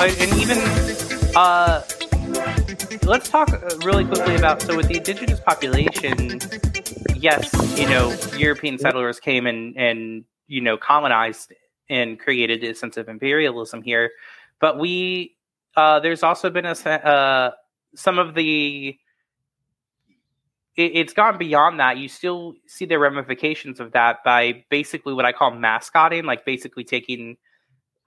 and even uh, let's talk uh, really quickly about so with the indigenous population. Yes, you know, European settlers came and and you know colonized and created a sense of imperialism here, but we uh, there's also been a uh, some of the it, it's gone beyond that. You still see the ramifications of that by basically what I call mascotting, like basically taking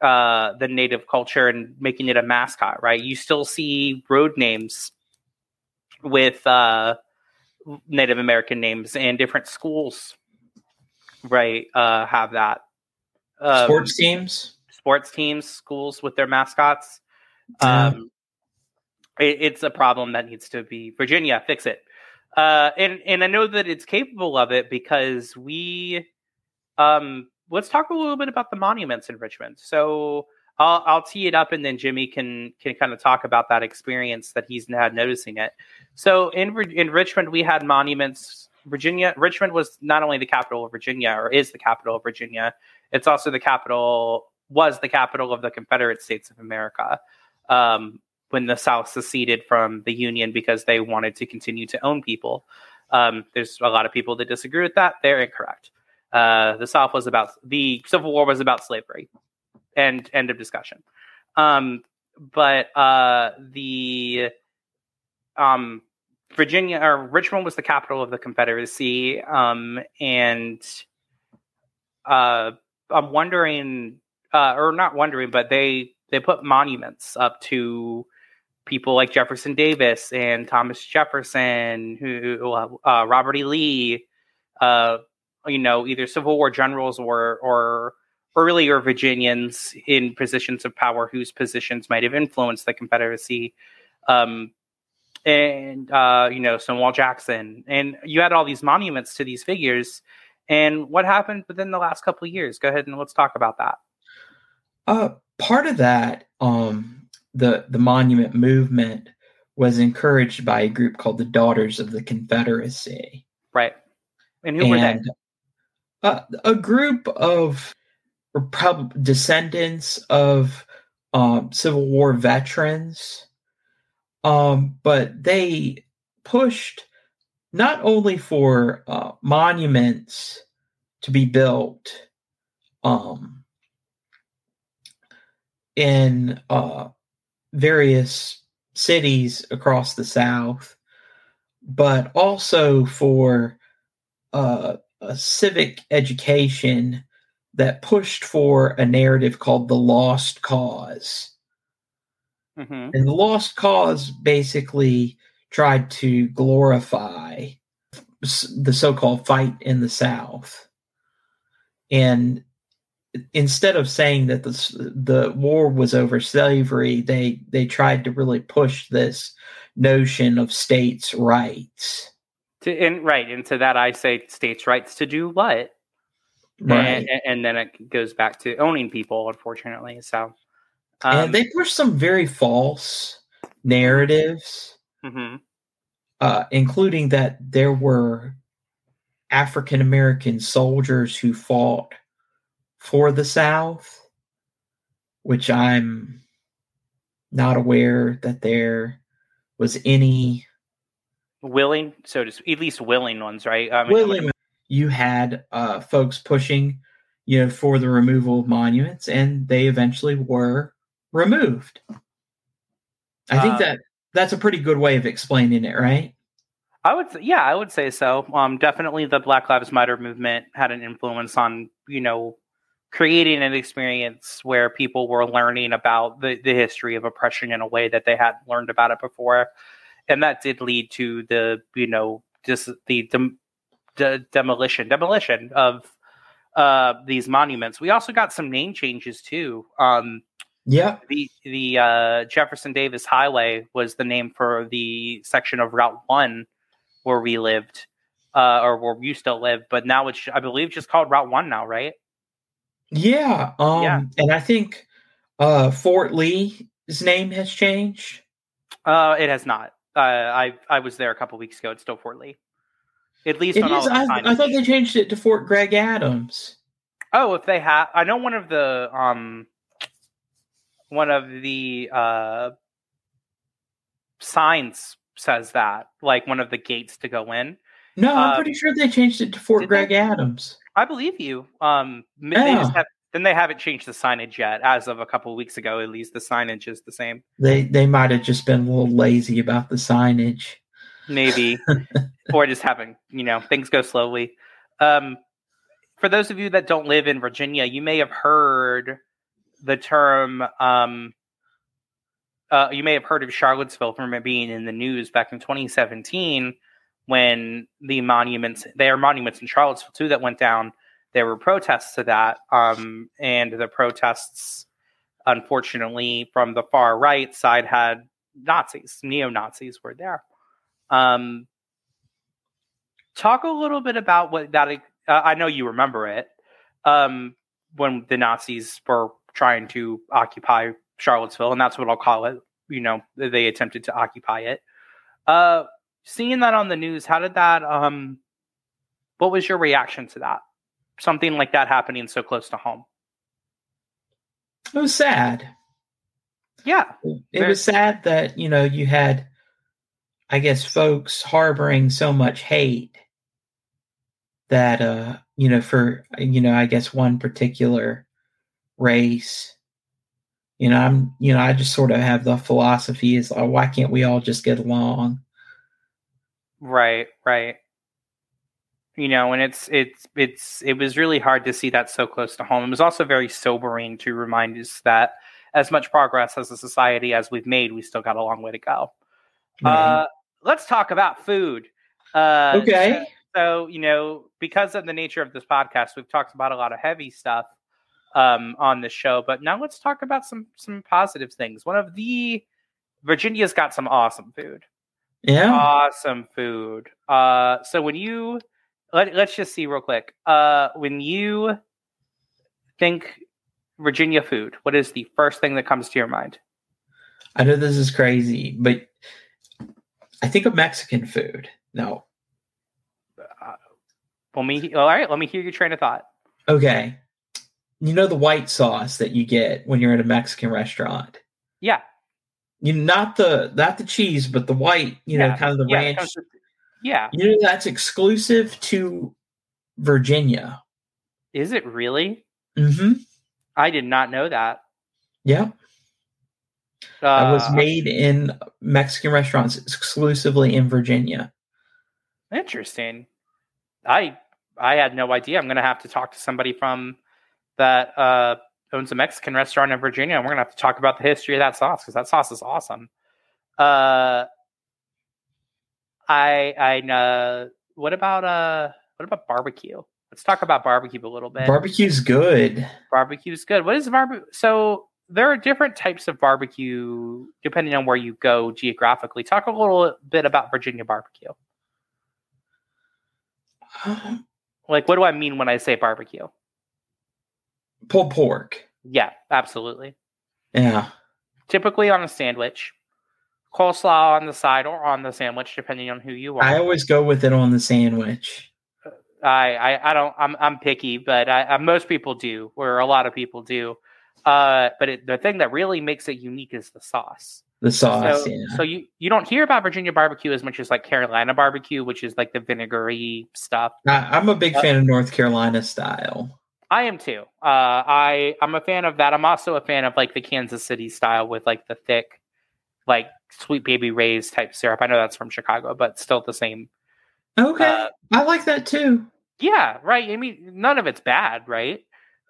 uh, the native culture and making it a mascot, right? You still see road names with uh, Native American names, and different schools, right, uh, have that. Um, sports teams, sports teams, schools with their mascots. Um, it, it's a problem that needs to be Virginia fix it. Uh, and and I know that it's capable of it because we, um, let's talk a little bit about the monuments in Richmond. So I'll I'll tee it up, and then Jimmy can can kind of talk about that experience that he's had noticing it. So in in Richmond, we had monuments. Virginia, Richmond was not only the capital of Virginia, or is the capital of Virginia. It's also the capital was the capital of the Confederate States of America. Um, when the South seceded from the Union because they wanted to continue to own people. Um, there's a lot of people that disagree with that. They're incorrect. Uh, the South was about the Civil War was about slavery, and end of discussion. Um, but uh, the um, Virginia or Richmond was the capital of the Confederacy, um, and uh, I'm wondering, uh, or not wondering, but they they put monuments up to people like Jefferson Davis and Thomas Jefferson, who uh, Robert E. Lee, uh, you know, either Civil War generals or or earlier Virginians in positions of power whose positions might have influenced the Confederacy, um, and uh, you know Stonewall Jackson, and you had all these monuments to these figures. And what happened within the last couple of years? Go ahead and let's talk about that. Uh, part of that, um, the the monument movement was encouraged by a group called the Daughters of the Confederacy. Right. And who and, were they? Uh, a group of descendants of um, Civil War veterans, um, but they pushed not only for uh, monuments to be built um, in uh, various cities across the South, but also for uh, a civic education that pushed for a narrative called the Lost Cause. Mm-hmm. And the Lost Cause basically tried to glorify the so called fight in the South. And instead of saying that the the war was over slavery, they they tried to really push this notion of states' rights. To and right into that, I say states' rights to do what, right? And, and then it goes back to owning people, unfortunately. So, um, and they push some very false narratives, mm-hmm. uh, including that there were African American soldiers who fought for the South, which I'm not aware that there was any willing, so to speak, at least willing ones, right? I mean, willing. You had uh, folks pushing, you know, for the removal of monuments, and they eventually were removed. I think uh, that that's a pretty good way of explaining it, right? I would, yeah, I would say so. Um, definitely, the Black Lives Matter movement had an influence on, you know, creating an experience where people were learning about the, the history of oppression in a way that they hadn't learned about it before. And that did lead to the, you know, just the, the demolition, demolition of uh, these monuments. We also got some name changes too. Um, yeah. The the uh, Jefferson Davis Highway was the name for the section of Route One where we lived, uh, or where you still live. But now it's I believe just called Route One now, right? Yeah. Um, yeah. And I think uh, Fort Lee's name has changed. Uh, it has not. Uh, I I was there a couple weeks ago. It's still Fort Lee. At least it is, I, I, thought they changed it to Fort Gregg Adams. Oh, if they have, I know one of the um, one of the uh, signs says that, like one of the gates to go in. No, I'm Um, pretty sure they changed it to Fort Gregg they? Adams. I believe you. Um, m- they just have, then they haven't changed the signage yet. As of a couple of weeks ago, at least the signage is the same. They they might have just been a little lazy about the signage. maybe or just having you know things go slowly um for those of you that don't live in virginia you may have heard the term um uh, you may have heard of charlottesville from it being in the news back in 2017 when the monuments there are monuments in charlottesville too that went down there were protests to that um and the protests unfortunately from the far right side had nazis neo-nazis were there um, talk a little bit about what that. Uh, I know you remember it um, when the Nazis were trying to occupy Charlottesville, and that's what I'll call it. You know, they attempted to occupy it. Uh, seeing that on the news, how did that? Um, what was your reaction to that? Something like that happening so close to home. It was sad. Yeah, It Very- was sad that you know you had, I guess, folks harboring so much hate that uh you know for you know I guess one particular race. You know, I'm you know I just sort of have the philosophy is oh, why can't we all just get along? Right, right. You know, and it's it's it's it was really hard to see that so close to home. It was also very sobering to remind us that as much progress as a society as we've made, we still got a long way to go. Uh, let's talk about food. Uh, okay. so you know because of the nature of this podcast we've talked about a lot of heavy stuff um, on the show but now let's talk about some some positive things one of the virginia's got some awesome food Yeah. awesome food uh so when you let, let's just see real quick uh when you think virginia food what is the first thing that comes to your mind I know this is crazy, but I think of Mexican food. No. let me all right let me hear your train of thought Okay. You know the white sauce that you get when you're at a Mexican restaurant. yeah You not the not the cheese, but the white, you know, kind of the yeah, ranch. Yeah You know that's exclusive to Virginia. is it really Mm-hmm. i did not know that Yeah. uh, was made in Mexican restaurants exclusively in Virginia. Interesting. I I had no idea. I'm gonna have to talk to somebody from that uh, owns a Mexican restaurant in Virginia, and we're gonna have to talk about the history of that sauce because that sauce is awesome. Uh, I I uh, what about uh what about barbecue? Let's talk about barbecue a little bit. Barbecue's good. Barbecue's good. What is barbecue? So there are different types of barbecue depending on where you go geographically. Talk a little bit about Virginia barbecue. Um, Like, what do I mean when I say barbecue? pulled pork. Yeah, absolutely. Yeah. Typically on a sandwich, coleslaw on the side or on the sandwich, depending on who you are. I always go with it on the sandwich. I, I, I don't. I'm, I'm picky, but I, I, most people do, or a lot of people do. Uh, but it, the thing that really makes it unique is the sauce. The sauce. so, yeah. so you you don't hear about Virginia barbecue as much as like Carolina barbecue, which is like the vinegary stuff. I, I'm a big Uh, fan of North Carolina style. I am too. Uh, I I'm a fan of that. I'm also a fan of like the Kansas City style with like the thick, like sweet baby Ray's type syrup. I know that's from Chicago, but still the same. Okay. Uh, I like that too. yeah, right. I mean, none of it's bad, right?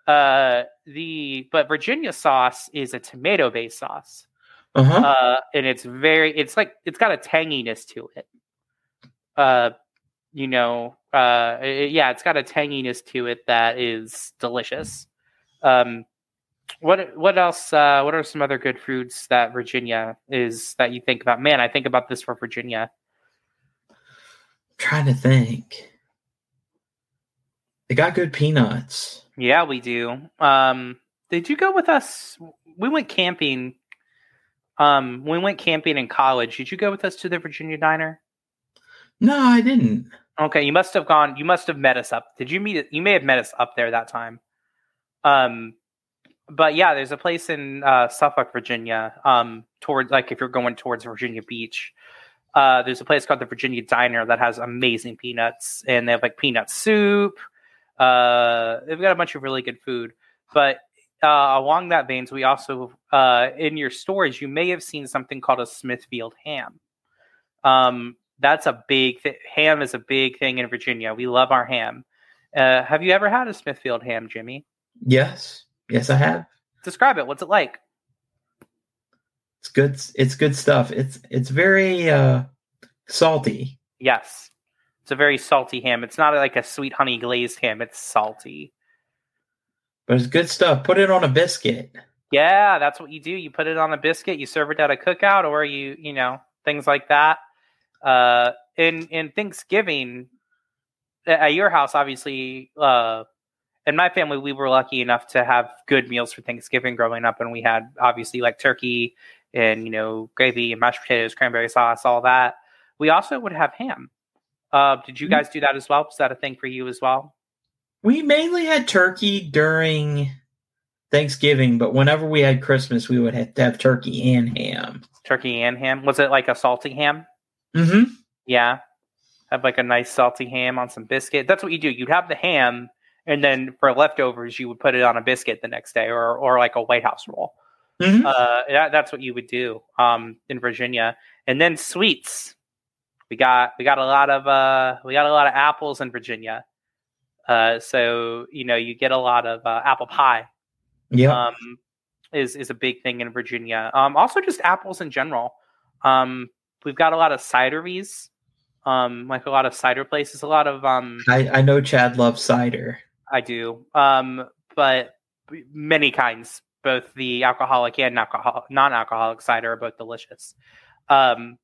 Uh, the but Virginia sauce is a tomato based sauce, Uh-huh. uh, and it's very it's like it's got a tanginess to it. Uh, you know, uh, it- yeah, it's got a tanginess to it that is delicious. Um, what what else? Uh, what are some other good foods that Virginia is that you think about? Man, I think about this for Virginia. I'm trying to think. They got good peanuts. Yeah, we do. Um, did you go with us? We went camping. Um, we went camping in college. Did you go with us to the Virginia Diner? No, I didn't. Okay, you must have gone. You must have met us up. Did you meet? You may have met us up there that time. Um, but yeah, there's a place in uh, Suffolk, Virginia, um, towards like if you're going towards Virginia Beach. Uh, there's a place called the Virginia Diner that has amazing peanuts, and they have like peanut soup. Uh, they've got a bunch of really good food. But uh, along that veins, we also uh, in your stores you may have seen something called a Smithfield ham. Um, that's a big th- ham is a big thing in Virginia. We love our ham. Uh, have you ever had a Smithfield ham, Jimmy? Yes, yes, I have. Describe it. What's it like? It's good. It's good stuff. It's it's very uh, salty. Yes, it's a very salty ham. It's not like a sweet honey glazed ham. It's salty, but it's good stuff. Put it on a biscuit. Yeah, that's what you do. You put it on a biscuit. You serve it at a cookout, or you you know things like that. Uh, in in Thanksgiving, at your house, obviously, uh, in my family, we were lucky enough to have good meals for Thanksgiving growing up, and we had obviously like turkey and you know gravy and mashed potatoes, cranberry sauce, all that. We also would have ham. Uh, did you mm-hmm. guys do that as well? Was that a thing for you as well? We mainly had turkey during Thanksgiving, but whenever we had Christmas, we would have to have turkey and ham. Turkey and ham. Was it like a salty ham? Mm-hmm. Yeah. Have like a nice salty ham on some biscuit. That's what you do. You'd have the ham, and then for leftovers, you would put it on a biscuit the next day, or or like a White House roll. Mm-hmm. Uh, that, that's what you would do um, in Virginia. And then sweets. We got we got a lot of uh, we got a lot of apples in Virginia. Uh, so you know you get a lot of uh, apple pie. Yeah, um, is is a big thing in Virginia. Um, also just apples in general. Um, we've got a lot of cideries. Um, like a lot of cider places. A lot of um. I I know Chad loves cider. I do. Um, but many kinds both the alcoholic and non-alcoholic cider are both delicious. Um,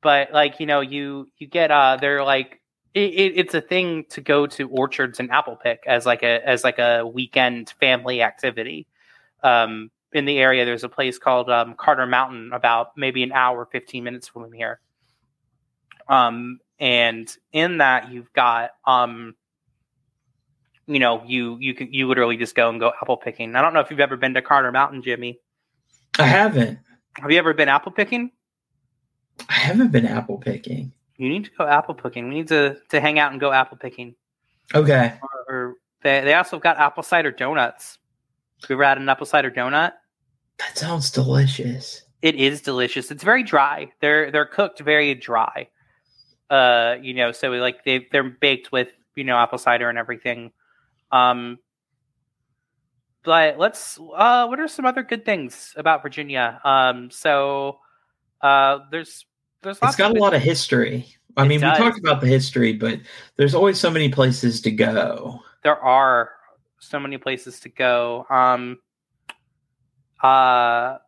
but like you know, you you get uh, they're like it, it, it's a thing to go to orchards and apple pick as like a as like a weekend family activity. Um, in the area, there's a place called um, Carter Mountain, about maybe an hour, fifteen minutes from here. Um, and in that, you've got um, you know, you you can you literally just go and go apple picking. I don't know if you've ever been to Carter Mountain, Jimmy. I haven't. Have you ever been apple picking? I haven't been apple picking. You need to go apple picking. We need to to hang out and go apple picking. Okay. Or, or they they also got apple cider donuts. Have you ever had an apple cider donut? That sounds delicious. It is delicious. It's very dry. They're they're cooked very dry. Uh, you know, so like they they're baked with you know apple cider and everything. Um, but let's. Uh, what are some other good things about Virginia? Um, so uh, there's there's it's got a lot of history. I mean, does. we talked about the history, but there's always so many places to go. There are so many places to go. Um, uh,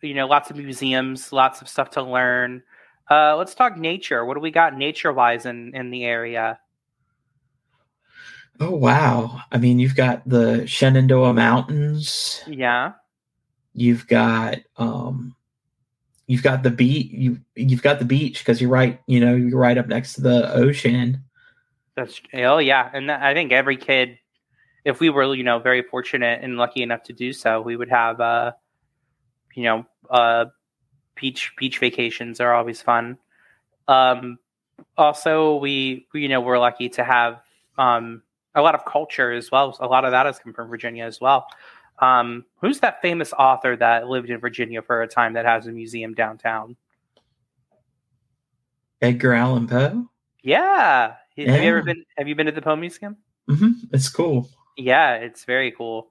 you know, lots of museums, lots of stuff to learn. Uh, let's talk nature. What do we got nature wise in in the area? Oh wow! I mean, you've got the Shenandoah Mountains. Yeah. You've got um, you've got the beach. You you've got the beach because you're right. You know, you're right up next to the ocean. That's oh yeah, and I think every kid, if we were you know very fortunate and lucky enough to do so, we would have uh, you know, uh, beach beach vacations are always fun. Um, also, we, we you know we're lucky to have um a lot of culture as well. A lot of that has come from Virginia as well. Um, who's that famous author that lived in Virginia for a time that has a museum downtown? Edgar Allan Poe. Yeah. yeah. Have you ever been? Have you been to the Poe Museum? Mm-hmm. It's cool. Yeah, it's very cool.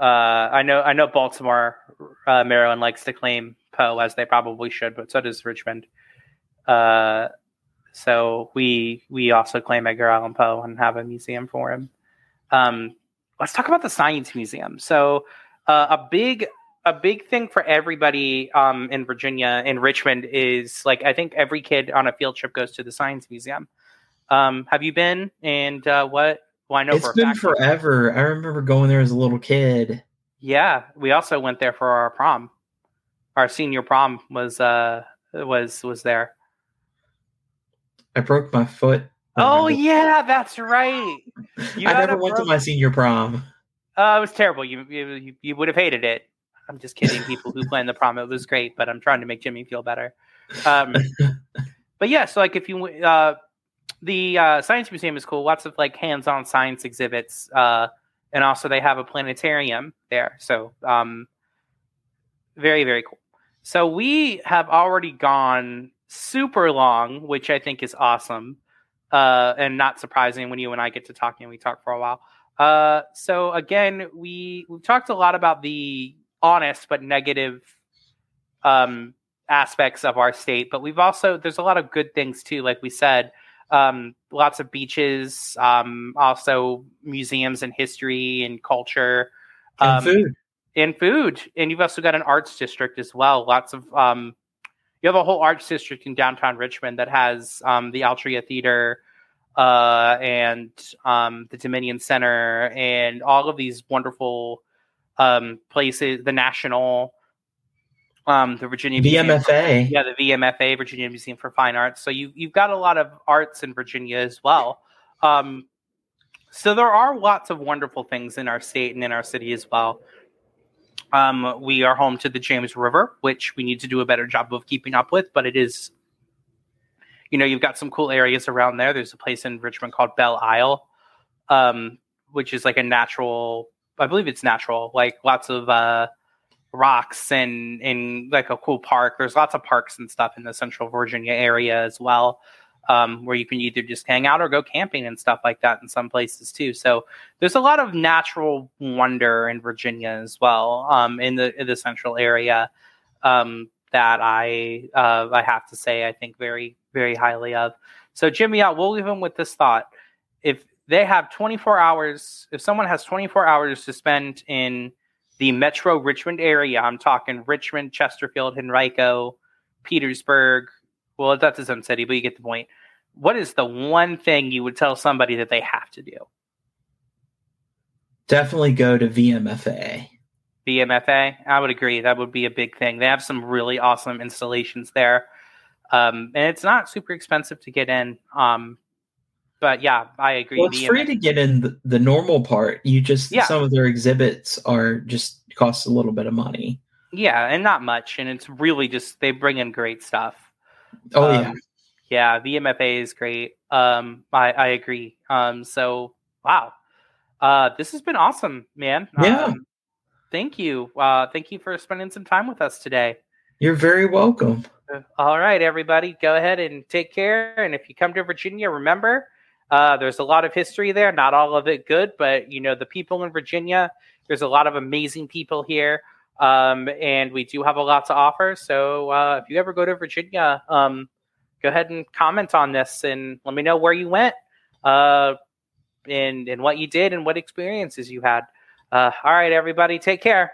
Uh, I know. I know Baltimore, uh, Maryland likes to claim Poe as they probably should, but so does Richmond. Uh, so we we also claim Edgar Allan Poe and have a museum for him. Um, let's talk about the Science Museum. So uh, a big a big thing for everybody um, in Virginia in Richmond is like I think every kid on a field trip goes to the Science Museum. Um, have you been? And uh, what? Well, I know it's been forever. I remember going there as a little kid. Yeah, we also went there for our prom. Our senior prom was uh was was there. I broke my foot. Oh yeah, that's right. You I never went to my senior prom. Uh, it was terrible. You, you you would have hated it. I'm just kidding. People who planned the prom, it was great, but I'm trying to make Jimmy feel better. Um, but yeah, so like if you uh, the uh, science museum is cool. Lots of like hands-on science exhibits, uh, and also they have a planetarium there. So um, very very cool. So we have already gone super long, which I think is awesome, uh, and not surprising when you and I get to talking. We talk for a while. Uh, so again, we we've talked a lot about the honest but negative um, aspects of our state, but we've also there's a lot of good things too. Like we said, um, lots of beaches, um, also museums and history and culture, and um, food. and food. And you've also got an arts district as well. Lots of um, you have a whole arts district in downtown Richmond that has um, the Altria Theater uh, and um, the Dominion Center and all of these wonderful um, places. The National, um, the Virginia Museum- VMFA. yeah, the VMFA, Virginia Museum for Fine Arts. So you you've got a lot of arts in Virginia as well. Um, so there are lots of wonderful things in our state and in our city as well. Um, we are home to the James River, which we need to do a better job of keeping up with, but it is, you know, you've got some cool areas around there. There's a place in Richmond called Belle Isle, um, which is like a natural, I believe it's natural, like lots of uh, rocks and and like a cool park. There's lots of parks and stuff in the Central Virginia area as well, um, where you can either just hang out or go camping and stuff like that in some places too. So there's a lot of natural wonder in Virginia as well, um, in the in the central area um, that I uh, I have to say I think very very highly of. So Jimmy, out. We'll leave him with this thought: if they have 24 hours, if someone has 24 hours to spend in the Metro Richmond area, I'm talking Richmond, Chesterfield, Henrico, Petersburg. Well, that's his own city, but you get the point. What is the one thing you would tell somebody that they have to do? Definitely go to VMFA. VMFA. I would agree. That would be a big thing. They have some really awesome installations there. Um, and it's not super expensive to get in. Um, but yeah, I agree. Well, it's free to get in the, the normal part. You just Yeah. some of their exhibits are just cost a little bit of money. Yeah, and not much. And it's really just they bring in great stuff. Oh Um, yeah, Yeah, VMFA is great. Um, I, I agree. Um, so wow, uh, this has been awesome, man. Yeah. Um, thank you. Uh, thank you for spending some time with us today. you're very welcome. All right, everybody, go ahead and take care. And if you come to Virginia, remember uh, there's a lot of history there. Not all of it good, but you know the people in Virginia. There's a lot of amazing people here, um, and we do have a lot to offer. So uh, if you ever go to Virginia, um, go ahead and comment on this and let me know where you went, uh, and and what you did and what experiences you had. Uh, all right, everybody, take care.